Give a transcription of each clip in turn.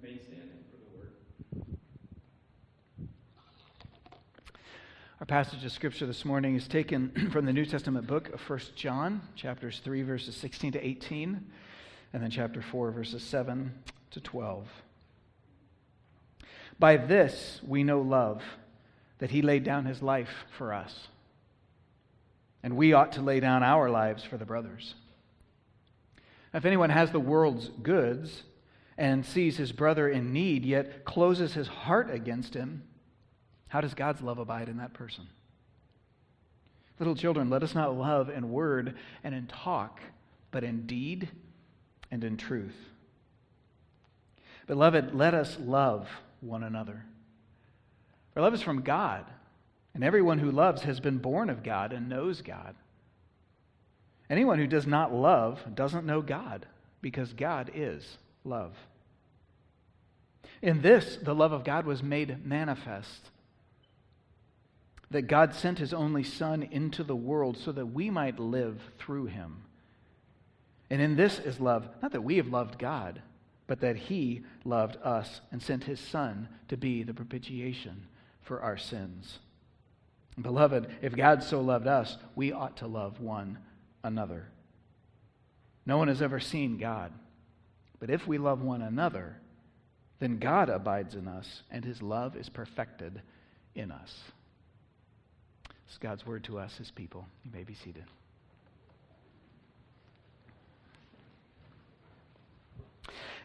for the word. Our passage of scripture this morning is taken from the New Testament book of 1 John, chapters 3, verses 16 to 18, and then chapter 4, verses 7 to 12. By this we know love, that he laid down his life for us. And we ought to lay down our lives for the brothers. If anyone has the world's goods and sees his brother in need, yet closes his heart against him, how does God's love abide in that person? Little children, let us not love in word and in talk, but in deed and in truth. Beloved, let us love one another. For love is from God, and everyone who loves has been born of God and knows God. Anyone who does not love doesn't know God, because God is love. In this, the love of God was made manifest that God sent his only Son into the world so that we might live through him. And in this is love, not that we have loved God, but that he loved us and sent his Son to be the propitiation for our sins. Beloved, if God so loved us, we ought to love one another. No one has ever seen God. But if we love one another, then God abides in us, and his love is perfected in us. It's God's word to us, his people. You may be seated.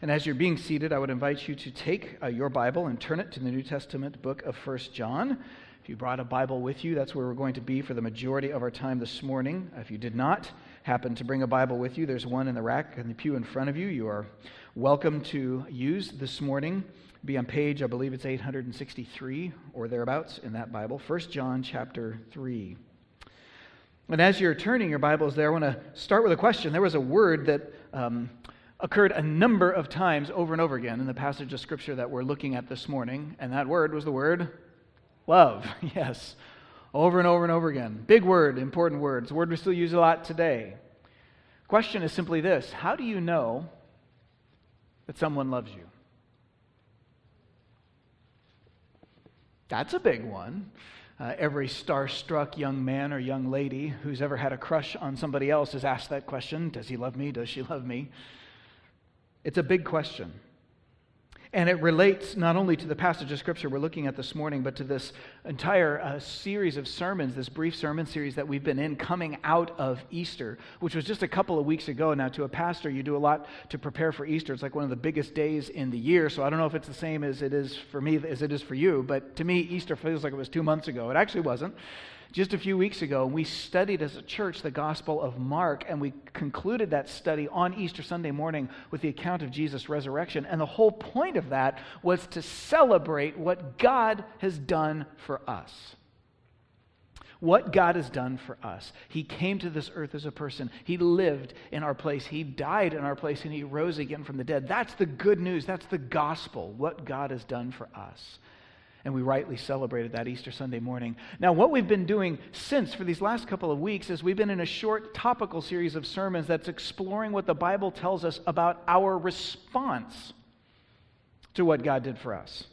And as you're being seated, I would invite you to take uh, your Bible and turn it to the New Testament book of 1 John. If you brought a Bible with you, that's where we're going to be for the majority of our time this morning. If you did not happen to bring a Bible with you, there's one in the rack in the pew in front of you. You are welcome to use this morning. Be on page, I believe it's 863 or thereabouts in that Bible. 1 John chapter 3. And as you're turning your Bibles there, I want to start with a question. There was a word that um, occurred a number of times over and over again in the passage of Scripture that we're looking at this morning, and that word was the word Love, yes. Over and over and over again. Big word, important word. It's a word we still use a lot today. Question is simply this How do you know that someone loves you? That's a big one. Uh, every starstruck young man or young lady who's ever had a crush on somebody else has asked that question Does he love me? Does she love me? It's a big question. And it relates not only to the passage of Scripture we're looking at this morning, but to this entire uh, series of sermons, this brief sermon series that we've been in coming out of Easter, which was just a couple of weeks ago. Now, to a pastor, you do a lot to prepare for Easter. It's like one of the biggest days in the year. So I don't know if it's the same as it is for me as it is for you, but to me, Easter feels like it was two months ago. It actually wasn't just a few weeks ago, we studied as a church the Gospel of Mark, and we concluded that study on Easter Sunday morning with the account of Jesus' resurrection. And the whole point of that was to celebrate what God has done for us. What God has done for us. He came to this earth as a person. He lived in our place. He died in our place, and He rose again from the dead. That's the good news. That's the gospel, what God has done for us and we rightly celebrated that Easter Sunday morning. Now, what we've been doing since for these last couple of weeks is we've been in a short topical series of sermons that's exploring what the Bible tells us about our response to what God did for us.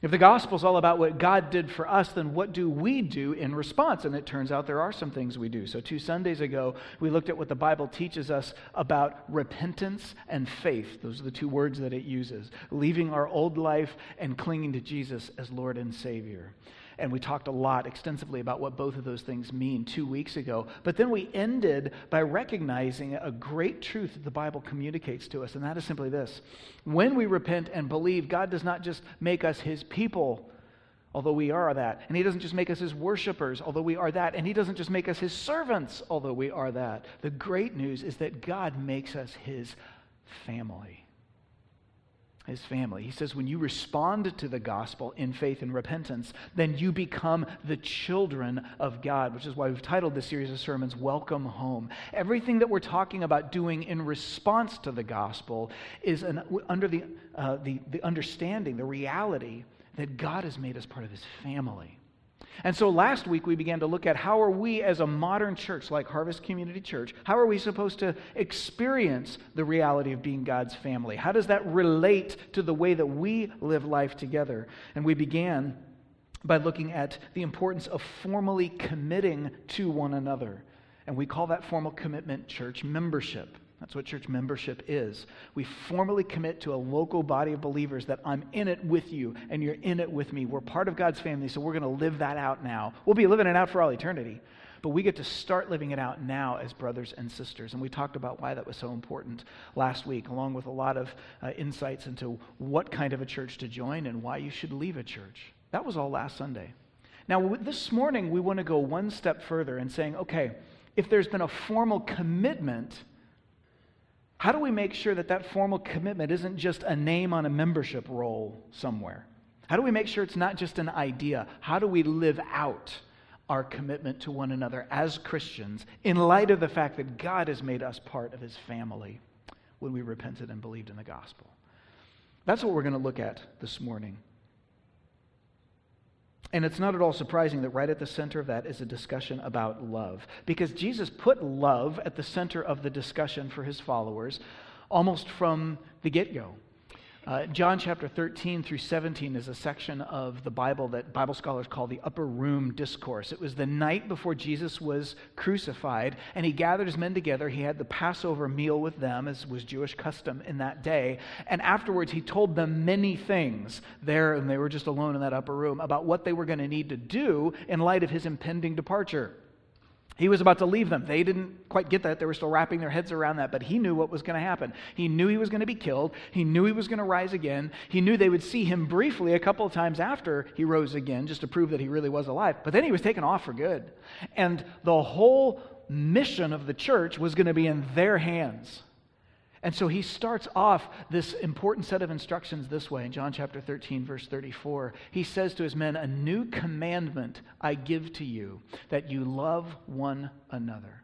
If the gospel is all about what God did for us, then what do we do in response? And it turns out there are some things we do. So, two Sundays ago, we looked at what the Bible teaches us about repentance and faith. Those are the two words that it uses leaving our old life and clinging to Jesus as Lord and Savior. And we talked a lot extensively about what both of those things mean two weeks ago. But then we ended by recognizing a great truth that the Bible communicates to us, and that is simply this when we repent and believe, God does not just make us his people. Although we are that. And he doesn't just make us his worshipers, although we are that. And he doesn't just make us his servants, although we are that. The great news is that God makes us his family his family. He says, when you respond to the gospel in faith and repentance, then you become the children of God, which is why we've titled this series of sermons, Welcome Home. Everything that we're talking about doing in response to the gospel is an, under the, uh, the, the understanding, the reality that God has made us part of his family. And so last week we began to look at how are we as a modern church like Harvest Community Church, how are we supposed to experience the reality of being God's family? How does that relate to the way that we live life together? And we began by looking at the importance of formally committing to one another. And we call that formal commitment church membership. That's what church membership is. We formally commit to a local body of believers that I'm in it with you and you're in it with me. We're part of God's family, so we're going to live that out now. We'll be living it out for all eternity, but we get to start living it out now as brothers and sisters. And we talked about why that was so important last week, along with a lot of uh, insights into what kind of a church to join and why you should leave a church. That was all last Sunday. Now, this morning, we want to go one step further and saying, okay, if there's been a formal commitment, how do we make sure that that formal commitment isn't just a name on a membership roll somewhere? How do we make sure it's not just an idea? How do we live out our commitment to one another as Christians in light of the fact that God has made us part of his family when we repented and believed in the gospel? That's what we're going to look at this morning. And it's not at all surprising that right at the center of that is a discussion about love. Because Jesus put love at the center of the discussion for his followers almost from the get go. Uh, John chapter 13 through 17 is a section of the Bible that Bible scholars call the Upper Room Discourse. It was the night before Jesus was crucified, and he gathered his men together. He had the Passover meal with them, as was Jewish custom in that day. And afterwards, he told them many things there, and they were just alone in that upper room, about what they were going to need to do in light of his impending departure. He was about to leave them. They didn't quite get that. They were still wrapping their heads around that, but he knew what was going to happen. He knew he was going to be killed. He knew he was going to rise again. He knew they would see him briefly a couple of times after he rose again, just to prove that he really was alive. But then he was taken off for good. And the whole mission of the church was going to be in their hands. And so he starts off this important set of instructions this way in John chapter 13, verse 34. He says to his men, A new commandment I give to you, that you love one another.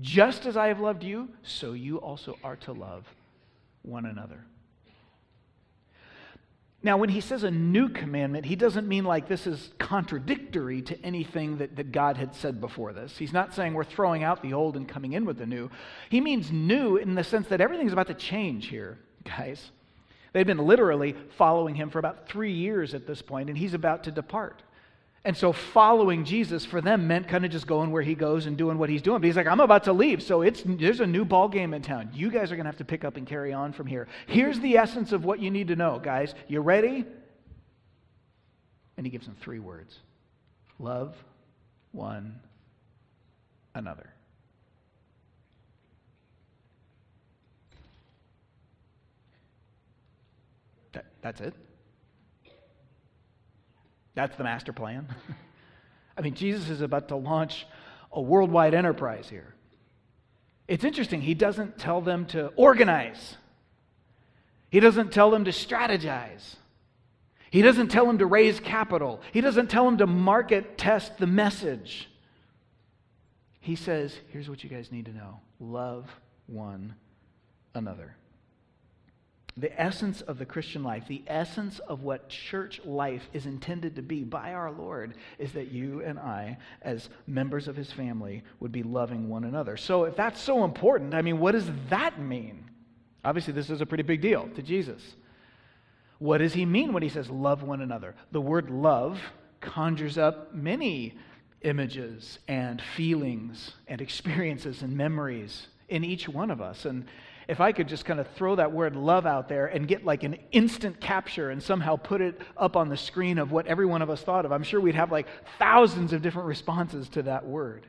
Just as I have loved you, so you also are to love one another. Now, when he says a new commandment, he doesn't mean like this is contradictory to anything that, that God had said before this. He's not saying we're throwing out the old and coming in with the new. He means new in the sense that everything's about to change here, guys. They've been literally following him for about three years at this point, and he's about to depart. And so following Jesus for them meant kind of just going where he goes and doing what he's doing. But he's like, I'm about to leave, so it's there's a new ball game in town. You guys are going to have to pick up and carry on from here. Here's the essence of what you need to know, guys. You ready? And he gives them three words: love one another. That, that's it. That's the master plan. I mean, Jesus is about to launch a worldwide enterprise here. It's interesting, he doesn't tell them to organize, he doesn't tell them to strategize. He doesn't tell them to raise capital. He doesn't tell them to market test the message. He says, here's what you guys need to know love one another. The essence of the Christian life, the essence of what church life is intended to be by our Lord, is that you and I, as members of his family, would be loving one another. So, if that's so important, I mean, what does that mean? Obviously, this is a pretty big deal to Jesus. What does he mean when he says love one another? The word love conjures up many images and feelings and experiences and memories in each one of us. And if I could just kind of throw that word love out there and get like an instant capture and somehow put it up on the screen of what every one of us thought of, I'm sure we'd have like thousands of different responses to that word.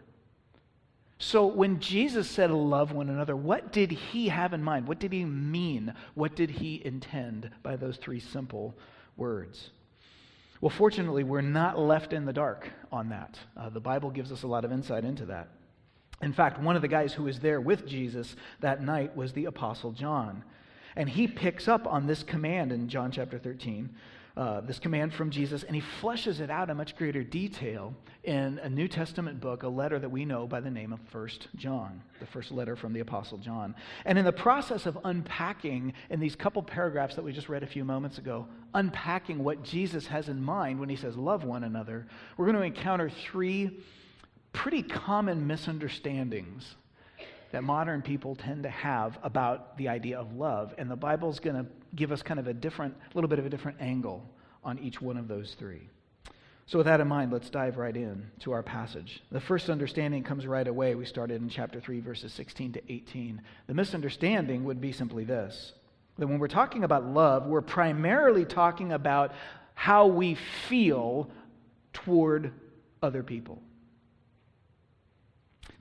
So when Jesus said love one another, what did he have in mind? What did he mean? What did he intend by those three simple words? Well, fortunately, we're not left in the dark on that. Uh, the Bible gives us a lot of insight into that. In fact, one of the guys who was there with Jesus that night was the Apostle John. And he picks up on this command in John chapter 13, uh, this command from Jesus, and he fleshes it out in much greater detail in a New Testament book, a letter that we know by the name of First John, the first letter from the Apostle John. And in the process of unpacking, in these couple paragraphs that we just read a few moments ago, unpacking what Jesus has in mind when he says, Love one another, we're going to encounter three pretty common misunderstandings that modern people tend to have about the idea of love. And the Bible's going to give us kind of a different, a little bit of a different angle on each one of those three. So, with that in mind, let's dive right in to our passage. The first understanding comes right away. We started in chapter 3, verses 16 to 18. The misunderstanding would be simply this that when we're talking about love, we're primarily talking about how we feel toward other people.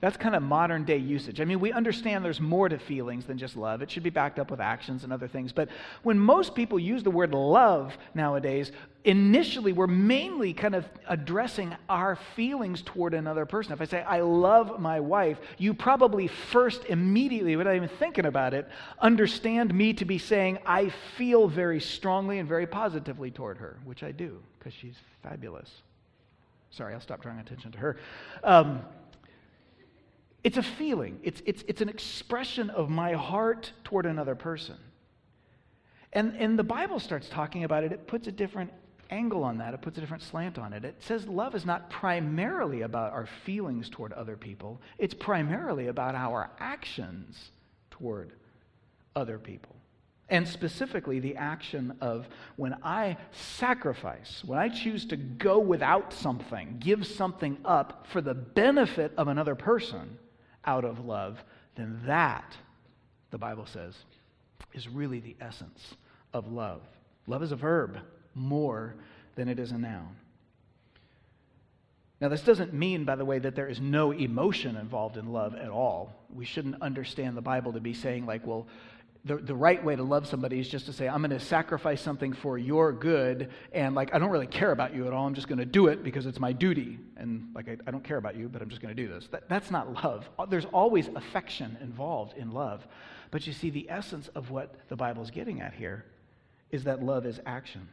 That's kind of modern day usage. I mean, we understand there's more to feelings than just love. It should be backed up with actions and other things. But when most people use the word love nowadays, initially we're mainly kind of addressing our feelings toward another person. If I say, I love my wife, you probably first, immediately, without even thinking about it, understand me to be saying, I feel very strongly and very positively toward her, which I do, because she's fabulous. Sorry, I'll stop drawing attention to her. Um, it's a feeling, it's, it's, it's an expression of my heart toward another person. And, and the Bible starts talking about it, it puts a different angle on that, it puts a different slant on it. It says love is not primarily about our feelings toward other people, it's primarily about our actions toward other people. And specifically, the action of when I sacrifice, when I choose to go without something, give something up for the benefit of another person, out of love, then that, the Bible says, is really the essence of love. Love is a verb more than it is a noun. Now, this doesn't mean, by the way, that there is no emotion involved in love at all. We shouldn't understand the Bible to be saying, like, well, the, the right way to love somebody is just to say, I'm going to sacrifice something for your good, and like, I don't really care about you at all. I'm just going to do it because it's my duty. And like, I, I don't care about you, but I'm just going to do this. That, that's not love. There's always affection involved in love. But you see, the essence of what the Bible is getting at here is that love is action.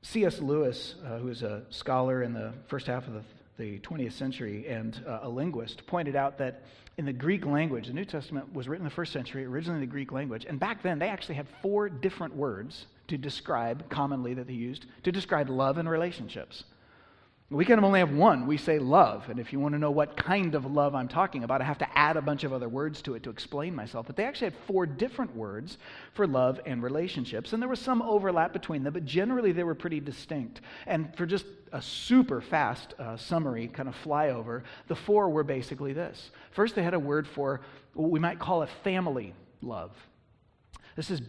C.S. Lewis, uh, who is a scholar in the first half of the, the 20th century and uh, a linguist, pointed out that in the Greek language. The New Testament was written in the first century, originally in the Greek language. And back then, they actually had four different words to describe, commonly that they used, to describe love and relationships. We of only have one. We say love. And if you want to know what kind of love I'm talking about, I have to add a bunch of other words to it to explain myself. But they actually had four different words for love and relationships. And there was some overlap between them, but generally they were pretty distinct. And for just a super fast uh, summary, kind of flyover, the four were basically this. First, they had a word for what we might call a family love. This is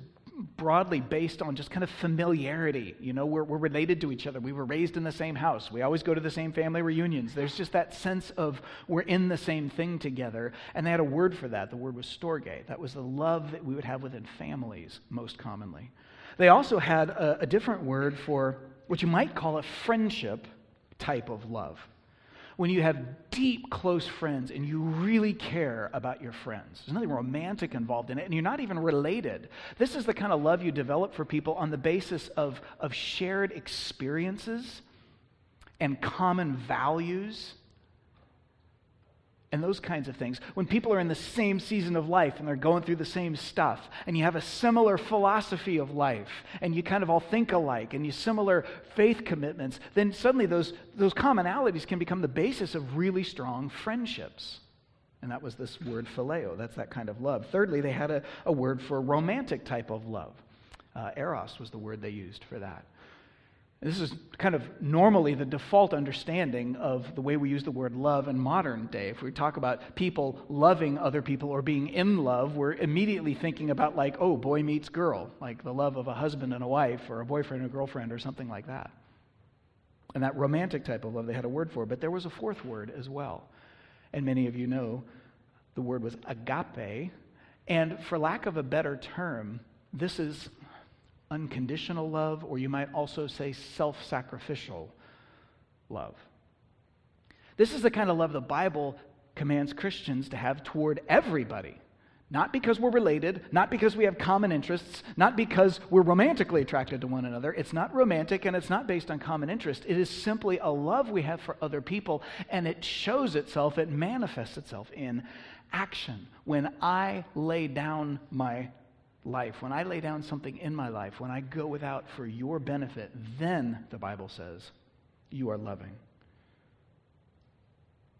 broadly based on just kind of familiarity. You know, we're, we're related to each other. We were raised in the same house. We always go to the same family reunions. There's just that sense of we're in the same thing together. And they had a word for that. The word was storge. That was the love that we would have within families most commonly. They also had a, a different word for what you might call a friendship type of love when you have deep, close friends and you really care about your friends. There's nothing romantic involved in it, and you're not even related. This is the kind of love you develop for people on the basis of, of shared experiences and common values and those kinds of things. When people are in the same season of life and they're going through the same stuff, and you have a similar philosophy of life, and you kind of all think alike, and you similar faith commitments, then suddenly those, those commonalities can become the basis of really strong friendships. And that was this word phileo. That's that kind of love. Thirdly, they had a, a word for romantic type of love. Uh, eros was the word they used for that. This is kind of normally the default understanding of the way we use the word love in modern day. If we talk about people loving other people or being in love, we're immediately thinking about, like, oh, boy meets girl, like the love of a husband and a wife or a boyfriend and a girlfriend or something like that. And that romantic type of love they had a word for, but there was a fourth word as well. And many of you know the word was agape. And for lack of a better term, this is unconditional love, or you might also say self sacrificial love. This is the kind of love the Bible commands Christians to have toward everybody, Not because we're related, not because we have common interests, not because we're romantically attracted to one another. It's not romantic and it's not based on common interest. It is simply a love we have for other people, and it shows itself, it manifests itself in action. When I lay down my life, when I lay down something in my life, when I go without for your benefit, then, the Bible says, you are loving.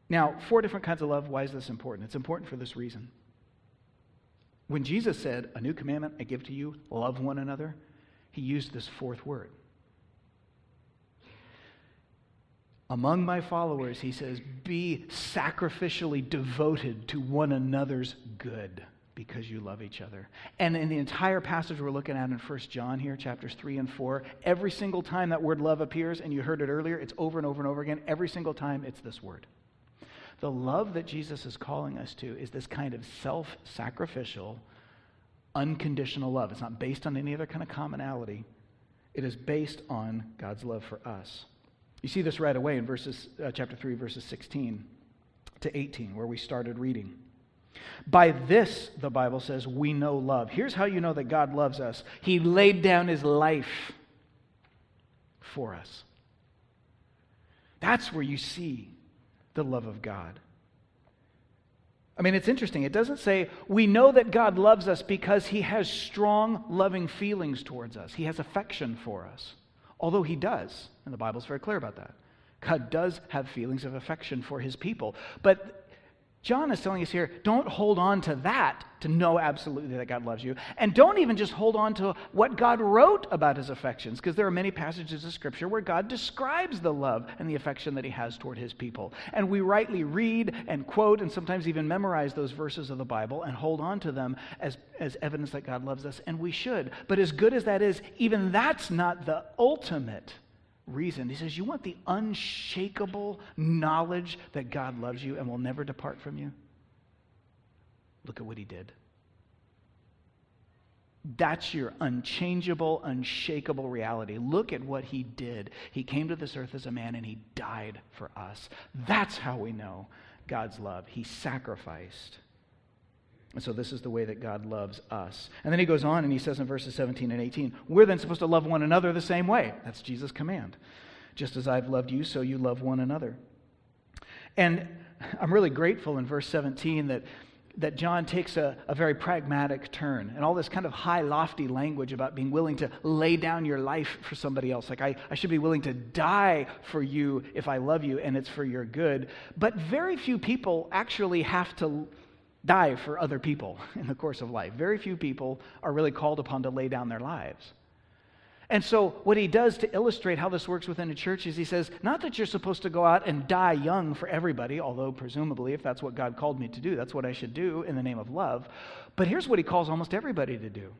Now, four different kinds of love. Why is this important? It's important for this reason. When Jesus said, A new commandment I give to you, love one another, he used this fourth word. Among my followers, he says, be sacrificially devoted to one another's good because you love each other. And in the entire passage we're looking at in 1 John here, chapters 3 and 4, every single time that word love appears, and you heard it earlier, it's over and over and over again. Every single time, it's this word. The love that Jesus is calling us to is this kind of self sacrificial, unconditional love. It's not based on any other kind of commonality, it is based on God's love for us. You see this right away in verses, uh, chapter 3, verses 16 to 18, where we started reading. By this, the Bible says, we know love. Here's how you know that God loves us He laid down His life for us. That's where you see the love of God. I mean, it's interesting. It doesn't say we know that God loves us because he has strong, loving feelings towards us. He has affection for us. Although he does, and the Bible's very clear about that. God does have feelings of affection for his people. But John is telling us here don't hold on to that to know absolutely that God loves you. And don't even just hold on to what God wrote about his affections, because there are many passages of Scripture where God describes the love and the affection that he has toward his people. And we rightly read and quote and sometimes even memorize those verses of the Bible and hold on to them as, as evidence that God loves us, and we should. But as good as that is, even that's not the ultimate reason. He says, You want the unshakable knowledge that God loves you and will never depart from you? Look at what he did. That's your unchangeable, unshakable reality. Look at what he did. He came to this earth as a man and he died for us. That's how we know God's love. He sacrificed. And so this is the way that God loves us. And then he goes on and he says in verses 17 and 18, we're then supposed to love one another the same way. That's Jesus' command. Just as I've loved you, so you love one another. And I'm really grateful in verse 17 that, that John takes a, a very pragmatic turn and all this kind of high, lofty language about being willing to lay down your life for somebody else. Like, I, I should be willing to die for you if I love you and it's for your good. But very few people actually have to die for other people in the course of life. Very few people are really called upon to lay down their lives. And so, what he does to illustrate how this works within a church is he says, not that you're supposed to go out and die young for everybody, although presumably, if that's what God called me to do, that's what I should do in the name of love. But here's what he calls almost everybody to do.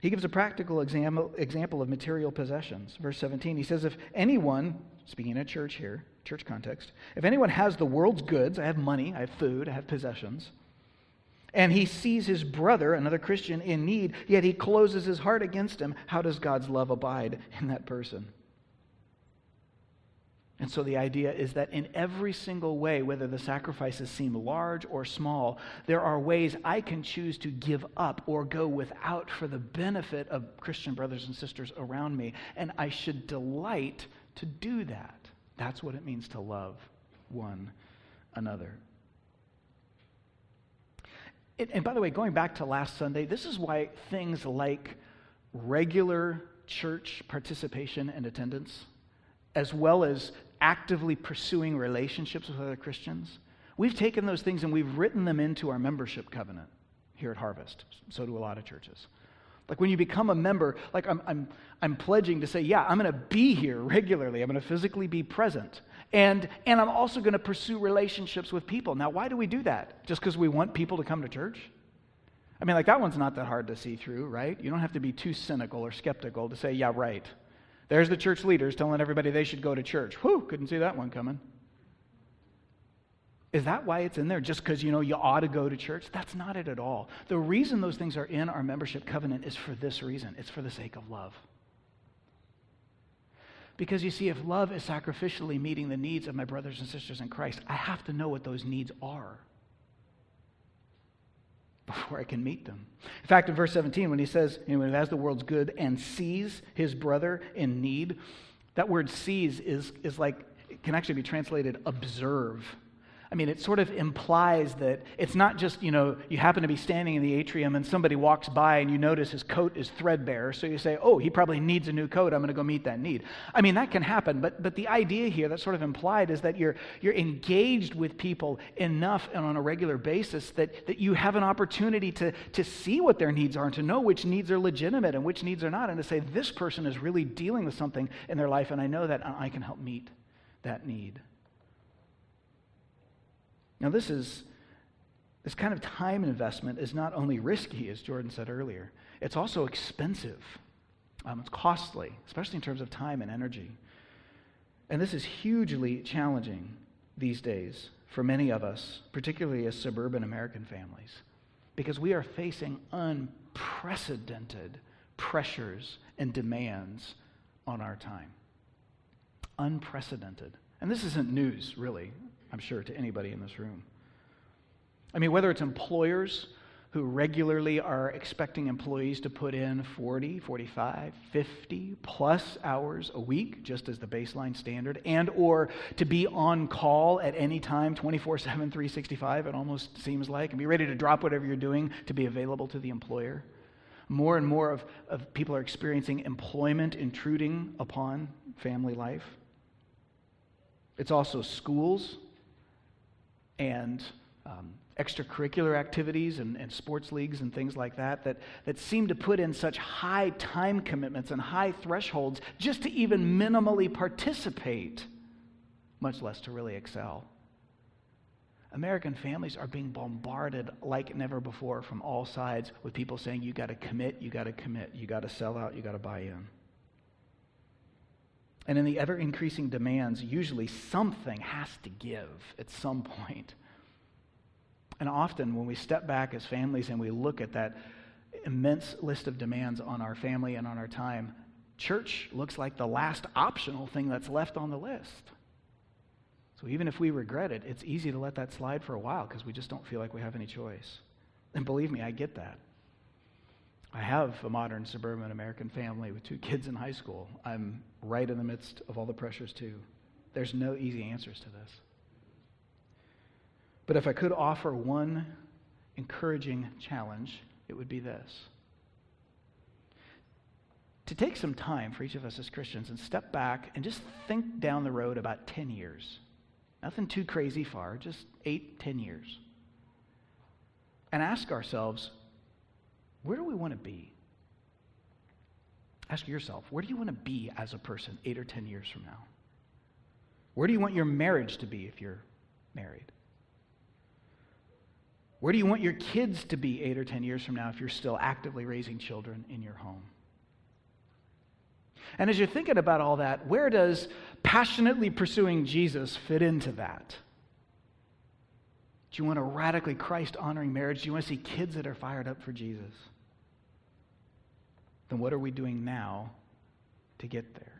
He gives a practical example, example of material possessions. Verse 17, he says, If anyone, speaking in a church here, church context, if anyone has the world's goods, I have money, I have food, I have possessions, and he sees his brother, another Christian, in need, yet he closes his heart against him, how does God's love abide in that person? And so the idea is that in every single way, whether the sacrifices seem large or small, there are ways I can choose to give up or go without for the benefit of Christian brothers and sisters around me. And I should delight to do that. That's what it means to love one another and by the way, going back to last Sunday, this is why things like regular church participation and attendance, as well as actively pursuing relationships with other Christians, we've taken those things and we've written them into our membership covenant here at Harvest. So do a lot of churches. Like when you become a member, like I'm, I'm, I'm pledging to say, yeah, I'm going to be here regularly. I'm going to physically be present. And, and I'm also going to pursue relationships with people. Now, why do we do that? Just because we want people to come to church? I mean, like that one's not that hard to see through, right? You don't have to be too cynical or skeptical to say, yeah, right. There's the church leaders telling everybody they should go to church. Whew, couldn't see that one coming. Is that why it's in there? Just because you know you ought to go to church? That's not it at all. The reason those things are in our membership covenant is for this reason it's for the sake of love. Because you see, if love is sacrificially meeting the needs of my brothers and sisters in Christ, I have to know what those needs are. before I can meet them. In fact, in verse 17, when he says, you know, as the world's good and sees his brother in need, that word sees is, is like, it can actually be translated observe. I mean, it sort of implies that it's not just, you know, you happen to be standing in the atrium and somebody walks by and you notice his coat is threadbare. So you say, oh, he probably needs a new coat. I'm going to go meet that need. I mean, that can happen. But, but the idea here that's sort of implied is that you're, you're engaged with people enough and on a regular basis that, that you have an opportunity to, to see what their needs are and to know which needs are legitimate and which needs are not. And to say, this person is really dealing with something in their life and I know that I can help meet that need. Now, this is this kind of time investment is not only risky, as Jordan said earlier, it's also expensive. Um, it's costly, especially in terms of time and energy. And this is hugely challenging these days for many of us, particularly as suburban American families, because we are facing unprecedented pressures and demands on our time. Unprecedented. And this isn't news, really. I'm sure, to anybody in this room. I mean, whether it's employers who regularly are expecting employees to put in 40, 45, 50 plus hours a week just as the baseline standard and or to be on call at any time 24/7 365 it almost seems like and be ready to drop whatever you're doing to be available to the employer. More and more of, of people are experiencing employment intruding upon family life. It's also schools and um, extracurricular activities and, and, sports leagues and things like that, that that seem to put in such high time commitments and high thresholds just to even minimally participate, much less to really excel. American families are being bombarded like never before from all sides with people saying, you got to commit, you got to commit, you got to sell out, you got to buy in. And in the ever increasing demands, usually something has to give at some point. And often, when we step back as families and we look at that immense list of demands on our family and on our time, church looks like the last optional thing that's left on the list. So even if we regret it, it's easy to let that slide for a while because we just don't feel like we have any choice. And believe me, I get that. I have a modern suburban American family with two kids in high school. I'm right in the midst of all the pressures, too. There's no easy answers to this. But if I could offer one encouraging challenge, it would be this to take some time for each of us as Christians and step back and just think down the road about 10 years. Nothing too crazy far, just eight, 10 years. And ask ourselves, where do we want to be? Ask yourself, where do you want to be as a person eight or 10 years from now? Where do you want your marriage to be if you're married? Where do you want your kids to be eight or 10 years from now if you're still actively raising children in your home? And as you're thinking about all that, where does passionately pursuing Jesus fit into that? Do you want a radically Christ honoring marriage? Do you want to see kids that are fired up for Jesus? then what are we doing now to get there?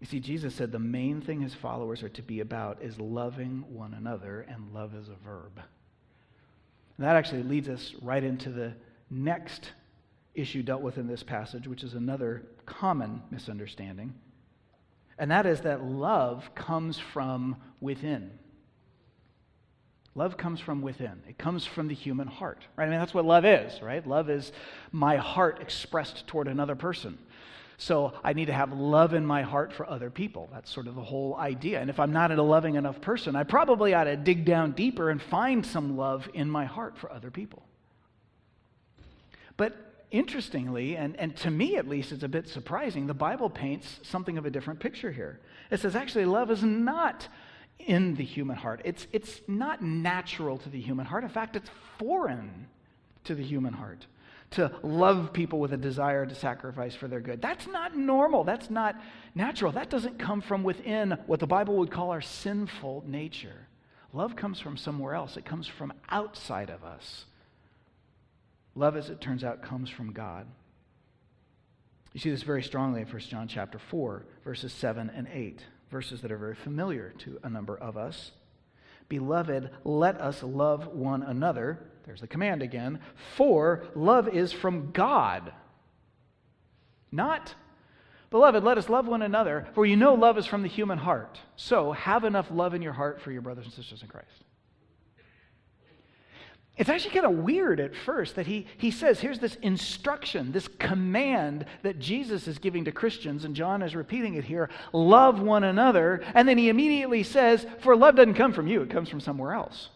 You see, Jesus said the main thing his followers are to be about is loving one another, and love is a verb. And that actually leads us right into the next issue dealt with in this passage, which is another common misunderstanding. And that is that love comes from within. Love comes from within. It comes from the human heart, right? I mean, that's what love is, right? Love is my heart expressed toward another person. So I need to have love in my heart for other people. That's sort of the whole idea. And if I'm not a loving enough person, I probably ought to dig down deeper and find some love in my heart for other people. But interestingly, and, and to me at least, it's a bit surprising, the Bible paints something of a different picture here. It says actually, love is not in the human heart. It's, it's not natural to the human heart. In fact, it's foreign to the human heart to love people with a desire to sacrifice for their good. That's not normal. That's not natural. That doesn't come from within what the Bible would call our sinful nature. Love comes from somewhere else, it comes from outside of us. Love, as it turns out, comes from God. You see this very strongly in 1 John chapter 4, verses 7 and 8. verses that are very familiar to a number of us. Beloved, let us love one another. There's the command again. For love is from God. Not, beloved, let us love one another, for you know love is from the human heart. So have enough love in your heart for your brothers and sisters in Christ. It's actually kind of weird at first that he, he says, here's this instruction, this command that Jesus is giving to Christians, and John is repeating it here love one another. And then he immediately says, for love doesn't come from you, it comes from somewhere else.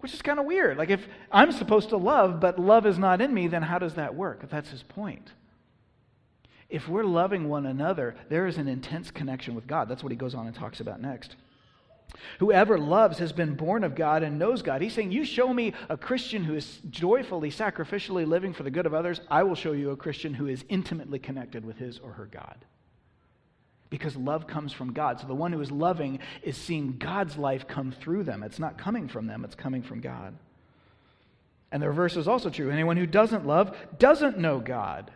Which is kind of weird. Like, if I'm supposed to love, but love is not in me, then how does that work? That's his point. If we're loving one another, there is an intense connection with God. That's what he goes on and talks about next. Whoever loves has been born of God and knows God. He's saying, You show me a Christian who is joyfully, sacrificially living for the good of others. I will show you a Christian who is intimately connected with his or her God. Because love comes from God. So the one who is loving is seeing God's life come through them. It's not coming from them, it's coming from God. And the reverse is also true. Anyone who doesn't love doesn't know God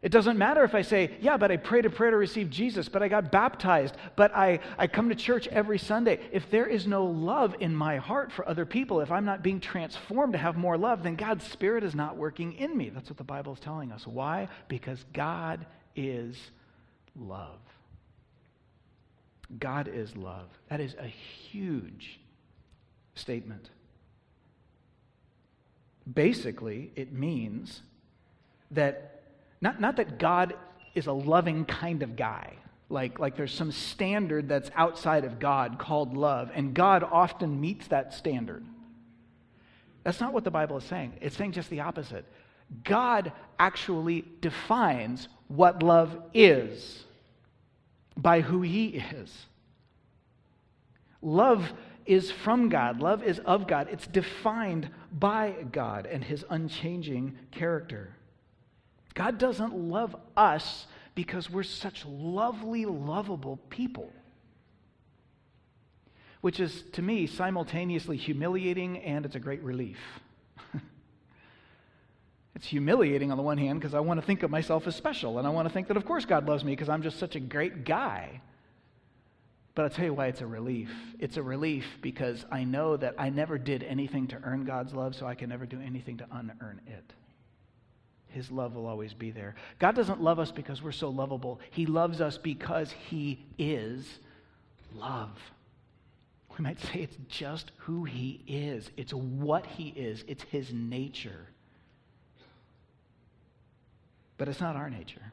it doesn't matter if I say, yeah, but I prayed a prayer to receive Jesus, but I got baptized, but I, I come to church every Sunday. If there is no love in my heart for other people, if I'm not being transformed to have more love, then God's Spirit is not working in me. That's what the Bible is telling us. Why? Because God is love. God is love. That is a huge statement. Basically, it means that not, not that God is a loving kind of guy, like, like there's some standard that's outside of God called love, and God often meets that standard. That's not what the Bible is saying. It's saying just the opposite. God actually defines what love is by who He is. Love is from God, love is of God. It's defined by God and His unchanging character. God doesn't love us because we're such lovely, lovable people. Which is, to me, simultaneously humiliating and it's a great relief. it's humiliating on the one hand because I want to think of myself as special and I want to think that, of course, God loves me because I'm just such a great guy. But I'll tell you why it's a relief. It's a relief because I know that I never did anything to earn God's love, so I can never do anything to unearn it. His love will always be there. God doesn't love us because we're so lovable. He loves us because He is love. We might say it's just who He is, it's what He is, it's His nature. But it's not our nature.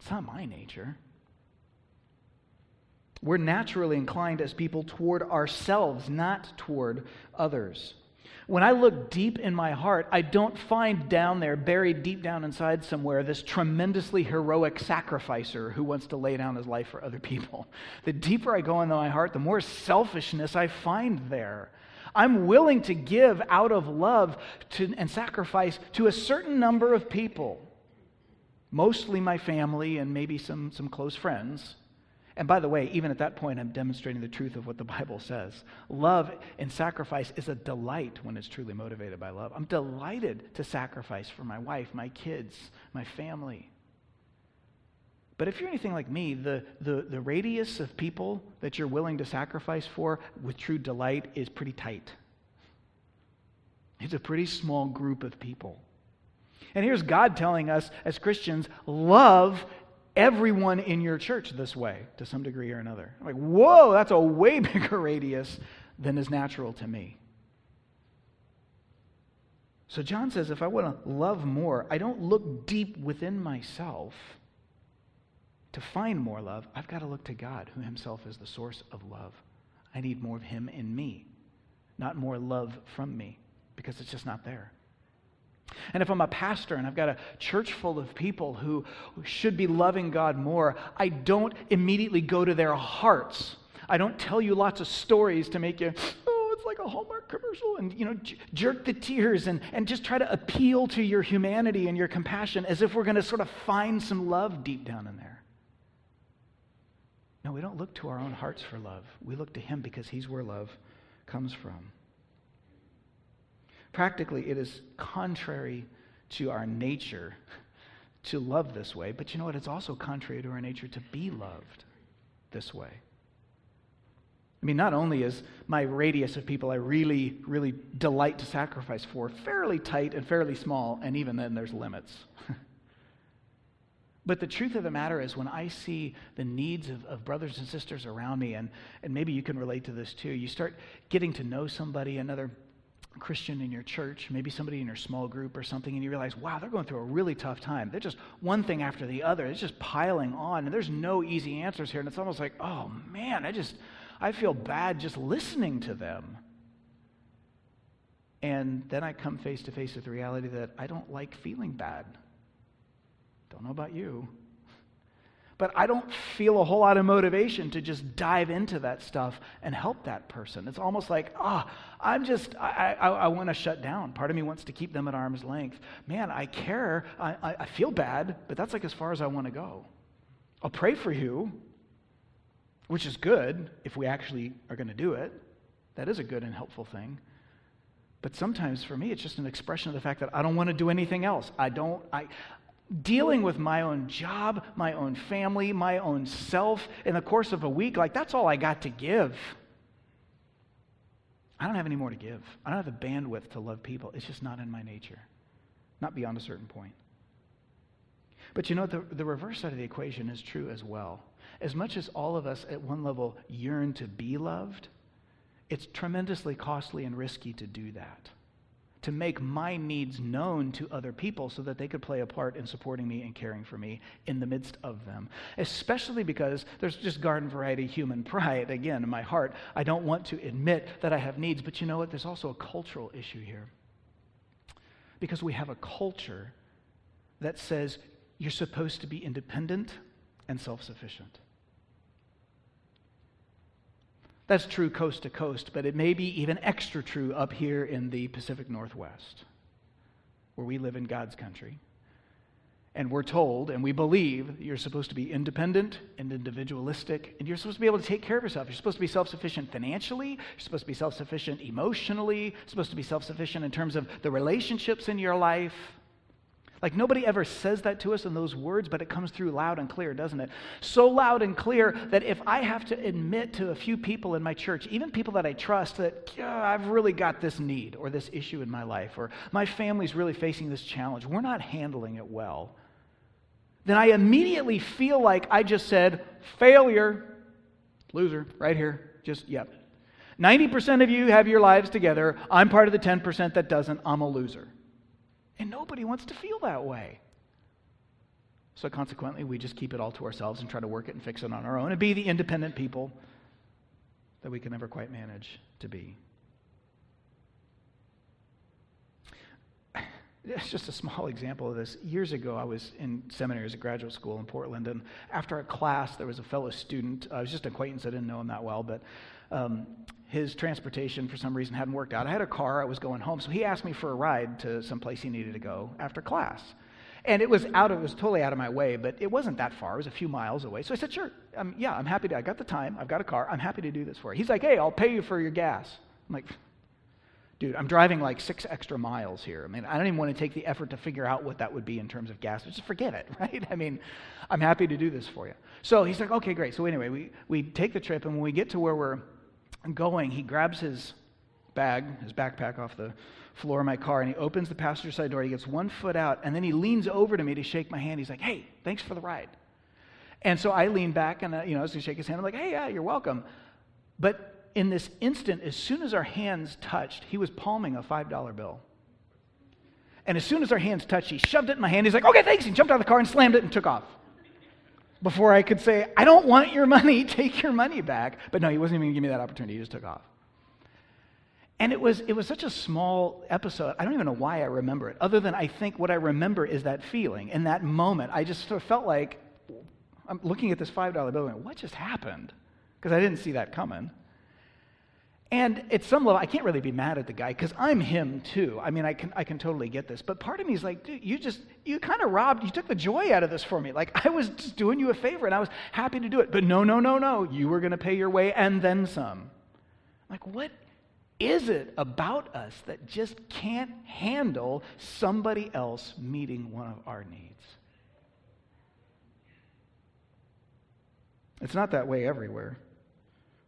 It's not my nature. We're naturally inclined as people toward ourselves, not toward others. When I look deep in my heart, I don't find down there, buried deep down inside somewhere, this tremendously heroic sacrificer who wants to lay down his life for other people. The deeper I go into my heart, the more selfishness I find there. I'm willing to give out of love to, and sacrifice to a certain number of people, mostly my family and maybe some, some close friends. And by the way, even at that point, I'm demonstrating the truth of what the Bible says. Love and sacrifice is a delight when it's truly motivated by love. I'm delighted to sacrifice for my wife, my kids, my family. But if you're anything like me, the, the, the radius of people that you're willing to sacrifice for with true delight is pretty tight. It's a pretty small group of people. And here's God telling us as Christians love everyone in your church this way to some degree or another. I'm like, whoa, that's a way bigger radius than is natural to me. So John says if I want to love more, I don't look deep within myself to find more love. I've got to look to God, who himself is the source of love. I need more of him in me, not more love from me, because it's just not there. And if I'm a pastor and I've got a church full of people who should be loving God more, I don't immediately go to their hearts. I don't tell you lots of stories to make you, oh, it's like a Hallmark commercial, and, you know, jerk the tears and, and just try to appeal to your humanity and your compassion as if we're going to sort of find some love deep down in there. No, we don't look to our own hearts for love. We look to Him because He's where love comes from. Practically, it is contrary to our nature to love this way, but you know what? It's also contrary to our nature to be loved this way. I mean, not only is my radius of people I really, really delight to sacrifice for fairly tight and fairly small, and even then there's limits. but the truth of the matter is, when I see the needs of, of brothers and sisters around me, and, and maybe you can relate to this too, you start getting to know somebody, another Christian in your church, maybe somebody in your small group or something, and you realize, wow, they're going through a really tough time. They're just one thing after the other. It's just piling on, and there's no easy answers here. And it's almost like, oh man, I just, I feel bad just listening to them. And then I come face to face with the reality that I don't like feeling bad. Don't know about you. But I don't feel a whole lot of motivation to just dive into that stuff and help that person. It's almost like, ah, oh, I'm just, I, I, I want to shut down. Part of me wants to keep them at arm's length. Man, I care. I, I, feel bad, but that's like as far as I want to go. I'll pray for you, which is good if we actually are going to do it. That is a good and helpful thing. But sometimes for me, it's just an expression of the fact that I don't want to do anything else. I don't, I, dealing with my own job, my own family, my own self in the course of a week, like that's all I got to give. I don't have any more to give. I don't have the bandwidth to love people. It's just not in my nature, not beyond a certain point. But you know, the, the reverse side of the equation is true as well. As much as all of us at one level yearn to be loved, it's tremendously costly and risky to do that to make my needs known to other people so that they could play a part in supporting me and caring for me in the midst of them. Especially because there's just garden variety human pride, again, in my heart. I don't want to admit that I have needs, but you know what? There's also a cultural issue here. Because we have a culture that says you're supposed to be independent and self sufficient. That's true coast to coast, but it may be even extra true up here in the Pacific Northwest, where we live in God's country. And we're told and we believe you're supposed to be independent and individualistic, and you're supposed to be able to take care of yourself. You're supposed to be self sufficient financially, you're supposed to be self sufficient emotionally, you're supposed to be self sufficient in terms of the relationships in your life. Like nobody ever says that to us in those words, but it comes through loud and clear, doesn't it? So loud and clear that if I have to admit to a few people in my church, even people that I trust, that yeah, I've really got this need or this issue in my life, or my family's really facing this challenge, we're not handling it well, then I immediately feel like I just said, failure, loser, right here, just, yep. 90% of you have your lives together. I'm part of the 10% that doesn't. I'm a loser. And nobody wants to feel that way. So consequently, we just keep it all to ourselves and try to work it and fix it on our own and be the independent people that we can never quite manage to be. It's just a small example of this. Years ago, I was in seminary as a graduate school in Portland, and after a class, there was a fellow student. I was just an acquaintance, I didn't know him that well, but um, his transportation for some reason hadn't worked out. I had a car, I was going home, so he asked me for a ride to some place he needed to go after class. And it was out of, it was totally out of my way, but it wasn't that far. It was a few miles away. So I said, sure, um, yeah, I'm happy to, I got the time, I've got a car, I'm happy to do this for you. He's like, hey, I'll pay you for your gas. I'm like, dude, I'm driving like six extra miles here. I mean, I don't even want to take the effort to figure out what that would be in terms of gas. Just forget it, right? I mean, I'm happy to do this for you. So he's like, okay, great. So anyway, we, we take the trip, and when we get to where we're going, he grabs his bag, his backpack off the floor of my car, and he opens the passenger side door. He gets one foot out, and then he leans over to me to shake my hand. He's like, hey, thanks for the ride. And so I lean back and, uh, you know, as he shake his hand, I'm like, hey, yeah, you're welcome. But in this instant, as soon as our hands touched, he was palming a $5 bill. And as soon as our hands touched, he shoved it in my hand. He's like, okay, thanks. He jumped out of the car and slammed it and took off before I could say, I don't want your money, take your money back. But no, he wasn't even going to give me that opportunity. He just took off. And it was, it was such a small episode. I don't even know why I remember it, other than I think what I remember is that feeling. In that moment, I just sort of felt like I'm looking at this $5 bill and what just happened? Because I didn't see that coming. And at some level, I can't really be mad at the guy because I'm him too. I mean, I can, I can totally get this. But part of me is like, dude, you just, you kind of robbed, you took the joy out of this for me. Like, I was just doing you a favor and I was happy to do it. But no, no, no, no. You were going to pay your way and then some. Like, what is it about us that just can't handle somebody else meeting one of our needs? It's not that way everywhere.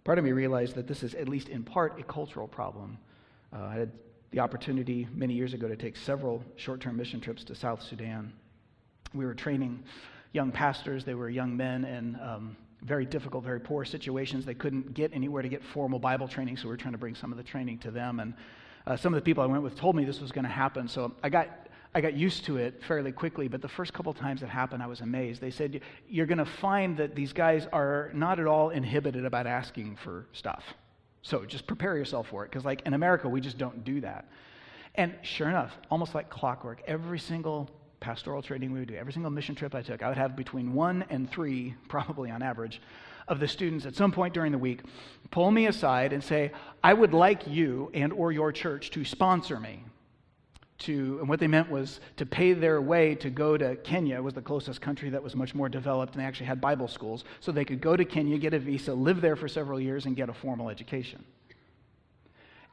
Part of me realized that this is, at least in part, a cultural problem. Uh, I had the opportunity many years ago to take several short term mission trips to South Sudan. We were training young pastors, they were young men in um, very difficult, very poor situations. They couldn't get anywhere to get formal Bible training, so we were trying to bring some of the training to them. And uh, some of the people I went with told me this was going to happen, so I got I got used to it fairly quickly, but the first couple times it happened, I was amazed. They said, You're going to find that these guys are not at all inhibited about asking for stuff. So just prepare yourself for it, because, like, in America, we just don't do that. And sure enough, almost like clockwork, every single pastoral training we would do, every single mission trip I took, I would have between one and three, probably on average, of the students at some point during the week pull me aside and say, I would like you and or your church to sponsor me to, and what they meant was to pay their way to go to Kenya was the closest country that was much more developed, and they actually had Bible schools, so they could go to Kenya, get a visa, live there for several years, and get a formal education.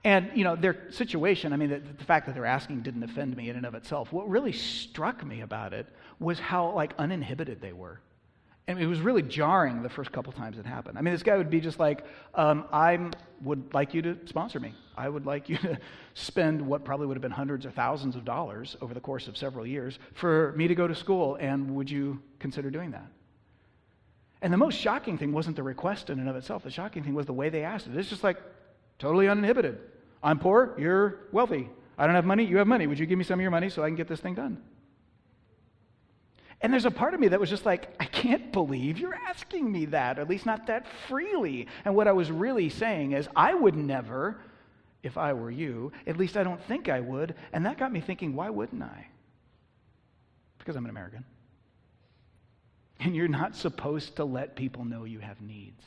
And, you know, their situation, I mean, the, the, fact that they're asking didn't offend me in and of itself. What really struck me about it was how, like, uninhibited they were. And it was really jarring the first couple times it happened. I mean, this guy would be just like, um, I would like you to sponsor me. I would like you to spend what probably would have been hundreds or thousands of dollars over the course of several years for me to go to school, and would you consider doing that? And the most shocking thing wasn't the request in and of itself. The shocking thing was the way they asked it. It's just like totally uninhibited. I'm poor, you're wealthy. I don't have money, you have money. Would you give me some of your money so I can get this thing done? And there's a part of me that was just like, I can't believe you're asking me that, at least not that freely. And what I was really saying is, I would never, if I were you, at least I don't think I would. And that got me thinking, why wouldn't I? Because I'm an American. And you're not supposed to let people know you have needs.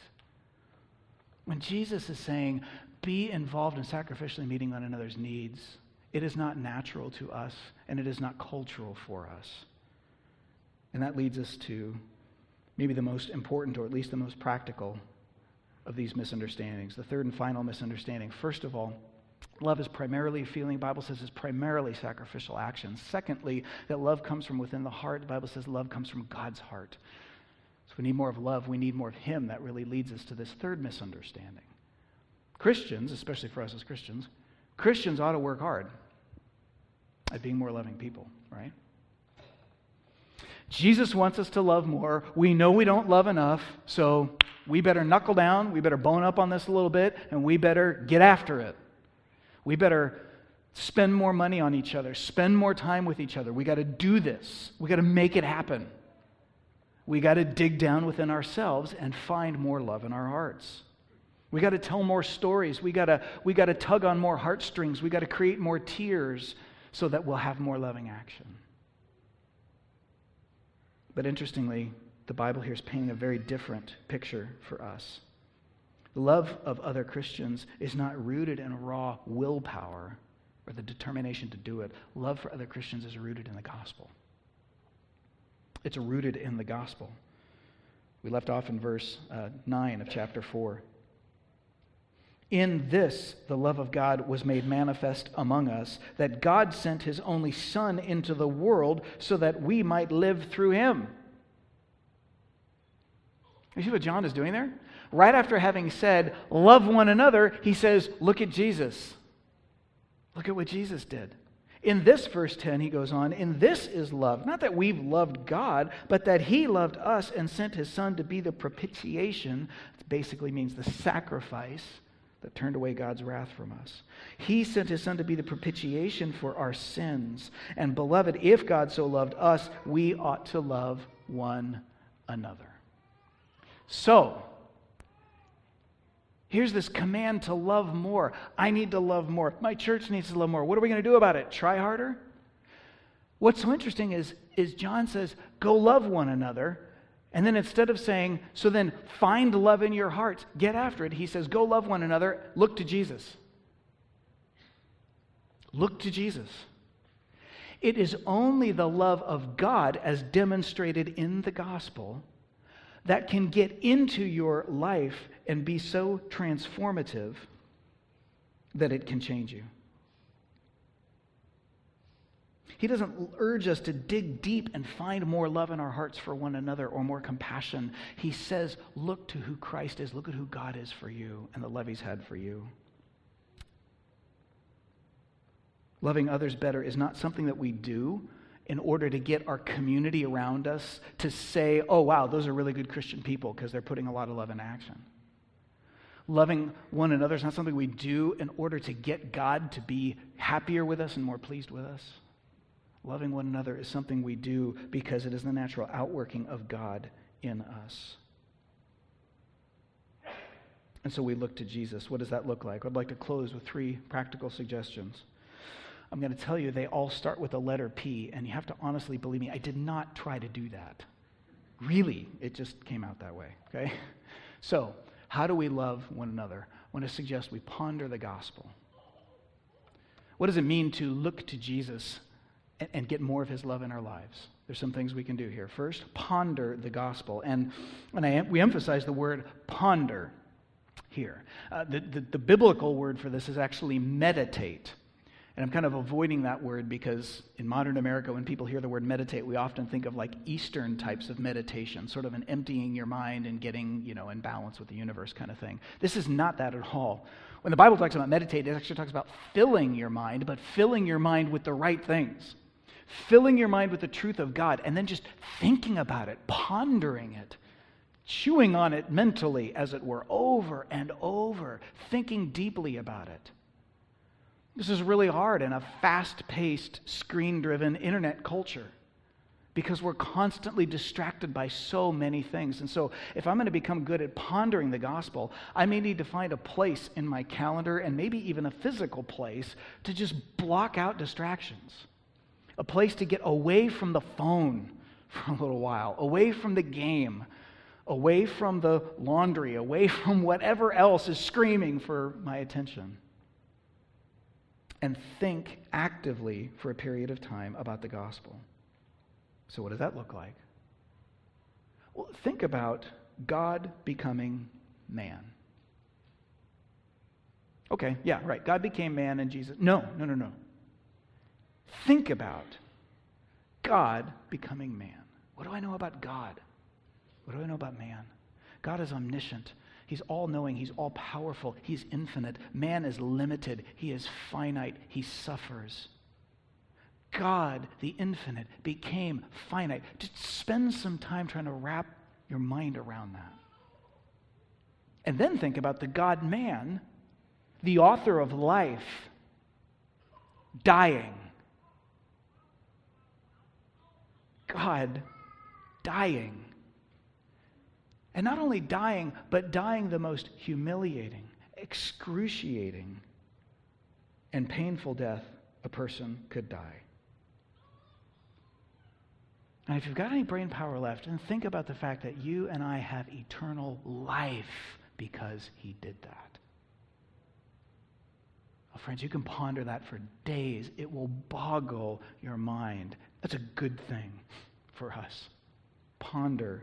When Jesus is saying, be involved in sacrificially meeting one another's needs, it is not natural to us and it is not cultural for us. And that leads us to maybe the most important, or at least the most practical, of these misunderstandings. The third and final misunderstanding. First of all, love is primarily a feeling. The Bible says it's primarily sacrificial action. Secondly, that love comes from within the heart. The Bible says love comes from God's heart. So we need more of love. We need more of Him. That really leads us to this third misunderstanding. Christians, especially for us as Christians, Christians ought to work hard at being more loving people, right? Jesus wants us to love more. We know we don't love enough, so we better knuckle down, we better bone up on this a little bit, and we better get after it. We better spend more money on each other, spend more time with each other. We got to do this, we got to make it happen. We got to dig down within ourselves and find more love in our hearts. We got to tell more stories. We got to we got to tug on more heartstrings. We got to create more tears so that we'll have more loving action. But interestingly, the Bible here is painting a very different picture for us. Love of other Christians is not rooted in raw willpower or the determination to do it. Love for other Christians is rooted in the gospel. It's rooted in the gospel. We left off in verse uh, 9 of chapter 4. In this, the love of God was made manifest among us, that God sent his only Son into the world so that we might live through him. You see what John is doing there? Right after having said, love one another, he says, look at Jesus. Look at what Jesus did. In this verse 10, he goes on, in this is love. Not that we've loved God, but that he loved us and sent his Son to be the propitiation. It basically means the sacrifice that turned away God's wrath from us. He sent his Son to be the propitiation for our sins. And beloved, if God so loved us, we ought to love one another. So, here's this command to love more. I need to love more. My church needs to love more. What are we going to do about it? Try harder? What's so interesting is, is John says, go love one another. And then instead of saying, so then find love in your hearts, get after it, he says, go love one another, look to Jesus. Look to Jesus. It is only the love of God, as demonstrated in the gospel, that can get into your life and be so transformative that it can change you. He doesn't urge us to dig deep and find more love in our hearts for one another or more compassion. He says, look to who Christ is, look at who God is for you and the love he's had for you. Loving others better is not something that we do in order to get our community around us to say, oh, wow, those are really good Christian people because they're putting a lot of love in action. Loving one another is not something we do in order to get God to be happier with us and more pleased with us. Loving one another is something we do because it is the natural outworking of God in us. And so we look to Jesus. What does that look like? I'd like to close with three practical suggestions. I'm going to tell you they all start with the letter P, and you have to honestly believe me, I did not try to do that. Really, it just came out that way, okay? So, how do we love one another? I want to suggest we ponder the gospel. What does it mean to look to Jesus and, and get more of his love in our lives? There's some things we can do here. First, ponder the gospel. And, and I, we emphasize the word ponder here. Uh, the, the, the biblical word for this is actually meditate. And I'm kind of avoiding that word because in modern America, when people hear the word meditate, we often think of like Eastern types of meditation, sort of an emptying your mind and getting, you know, in balance with the universe kind of thing. This is not that at all. When the Bible talks about meditate, it actually talks about filling your mind, but filling your mind with the right things. Filling your mind with the truth of God, and then just thinking about it, pondering it, chewing on it mentally, as it were, over and over, thinking deeply about it. This is really hard in a fast paced, screen driven internet culture because we're constantly distracted by so many things. And so, if I'm going to become good at pondering the gospel, I may need to find a place in my calendar and maybe even a physical place to just block out distractions. A place to get away from the phone for a little while, away from the game, away from the laundry, away from whatever else is screaming for my attention and think actively for a period of time about the gospel. So, what does that look like? Well, think about God becoming man. Okay, yeah, right. God became man and Jesus. No, no, no, no. Think about God becoming man. What do I know about God? What do I know about man? God is omniscient. He's all knowing, He's all powerful, He's infinite. Man is limited, He is finite, He suffers. God, the infinite, became finite. Just spend some time trying to wrap your mind around that. And then think about the God man, the author of life, dying. God dying. And not only dying, but dying the most humiliating, excruciating, and painful death a person could die. And if you've got any brain power left, then think about the fact that you and I have eternal life because he did that. Well, friends, you can ponder that for days. It will boggle your mind. That's a good thing for us. Ponder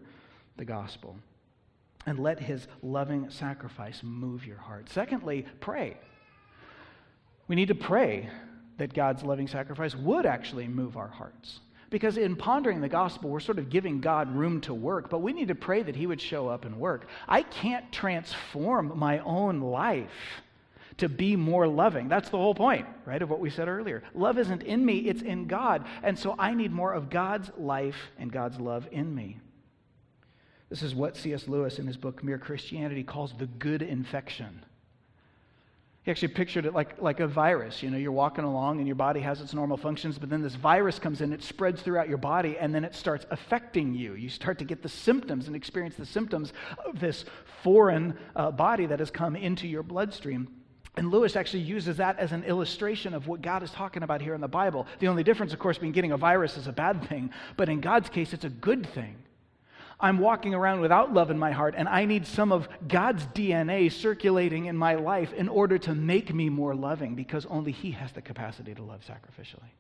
the gospel and let his loving sacrifice move your heart. Secondly, pray. We need to pray that God's loving sacrifice would actually move our hearts. Because in pondering the gospel, we're sort of giving God room to work, but we need to pray that he would show up and work. I can't transform my own life to be more loving. That's the whole point, right, of what we said earlier. Love isn't in me, it's in God. And so I need more of God's life and God's love in me. This is what C.S. Lewis in his book Mere Christianity calls the good infection. He actually pictured it like, like a virus. You know, you're walking along and your body has its normal functions, but then this virus comes in, it spreads throughout your body, and then it starts affecting you. You start to get the symptoms and experience the symptoms of this foreign uh, body that has come into your bloodstream. And Lewis actually uses that as an illustration of what God is talking about here in the Bible. The only difference, of course, being getting a virus is a bad thing, but in God's case, it's a good thing. I'm walking around without love in my heart, and I need some of God's DNA circulating in my life in order to make me more loving because only He has the capacity to love sacrificially.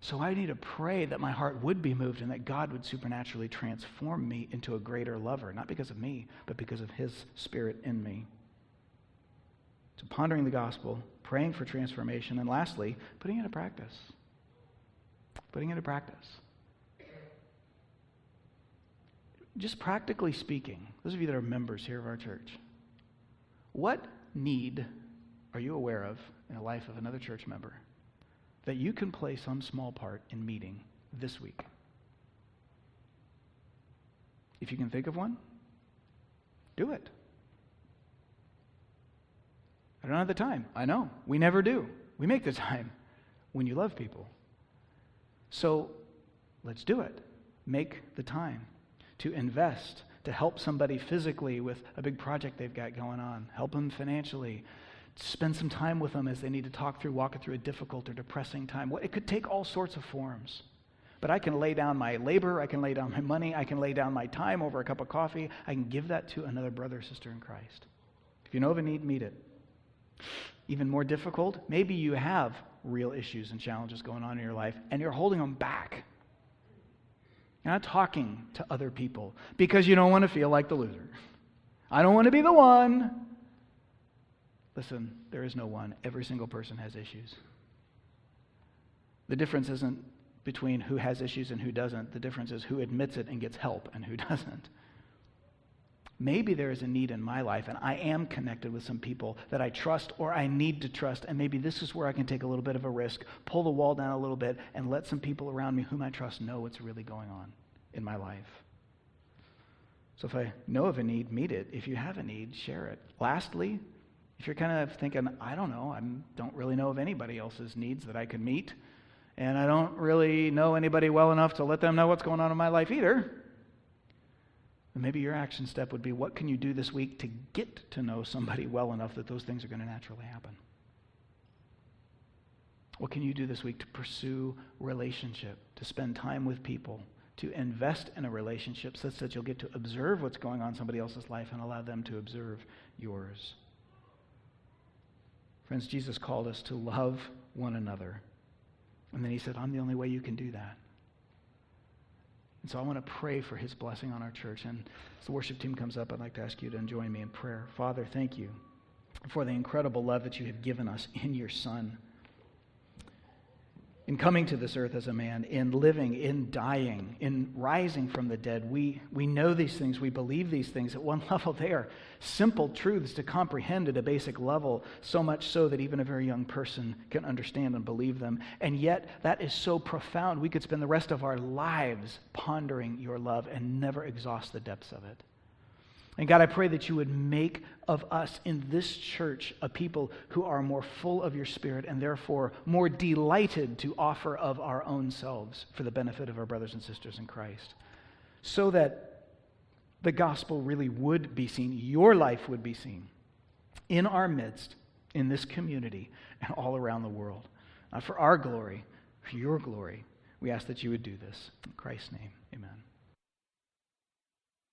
So I need to pray that my heart would be moved and that God would supernaturally transform me into a greater lover, not because of me, but because of His Spirit in me. So pondering the gospel, praying for transformation, and lastly, putting it into practice. Putting it into practice. Just practically speaking, those of you that are members here of our church, what need are you aware of in the life of another church member that you can play some small part in meeting this week? If you can think of one, do it. I don't have the time. I know. We never do. We make the time when you love people. So let's do it. Make the time to invest, to help somebody physically with a big project they've got going on, help them financially, spend some time with them as they need to talk through, walk through a difficult or depressing time. It could take all sorts of forms. But I can lay down my labor, I can lay down my money, I can lay down my time over a cup of coffee. I can give that to another brother or sister in Christ. If you know of a need, meet it. Even more difficult, maybe you have real issues and challenges going on in your life and you're holding them back. You're not talking to other people because you don't want to feel like the loser. I don't want to be the one. Listen, there is no one. Every single person has issues. The difference isn't between who has issues and who doesn't. The difference is who admits it and gets help and who doesn't. Maybe there is a need in my life, and I am connected with some people that I trust or I need to trust, and maybe this is where I can take a little bit of a risk, pull the wall down a little bit, and let some people around me whom I trust know what's really going on in my life. So if I know of a need, meet it. If you have a need, share it. Lastly, if you're kind of thinking, I don't know, I don't really know of anybody else's needs that I could meet, and I don't really know anybody well enough to let them know what's going on in my life either, then maybe your action step would be what can you do this week to get to know somebody well enough that those things are going to naturally happen? What can you do this week to pursue relationship, to spend time with people, to invest in a relationship such that you'll get to observe what's going on in somebody else's life and allow them to observe yours? Friends, Jesus called us to love one another. And then he said, I'm the only way you can do that. And so I want to pray for his blessing on our church. And as the worship team comes up, I'd like to ask you to join me in prayer. Father, thank you for the incredible love that you have given us in your Son in coming to this earth as a man, in living, in dying, in rising from the dead. We, we know these things, we believe these things. At one level, they are simple truths to comprehend at a basic level, so much so that even a very young person can understand and believe them. And yet, that is so profound, we could spend the rest of our lives pondering your love and never exhaust the depths of it. And God, I pray that you would make of us in this church a people who are more full of your Spirit and therefore more delighted to offer of our own selves for the benefit of our brothers and sisters in Christ. So that the gospel really would be seen, your life would be seen in our midst, in this community, and all around the world. Uh, for our glory, for your glory, we ask that you would do this. In Christ's name, amen.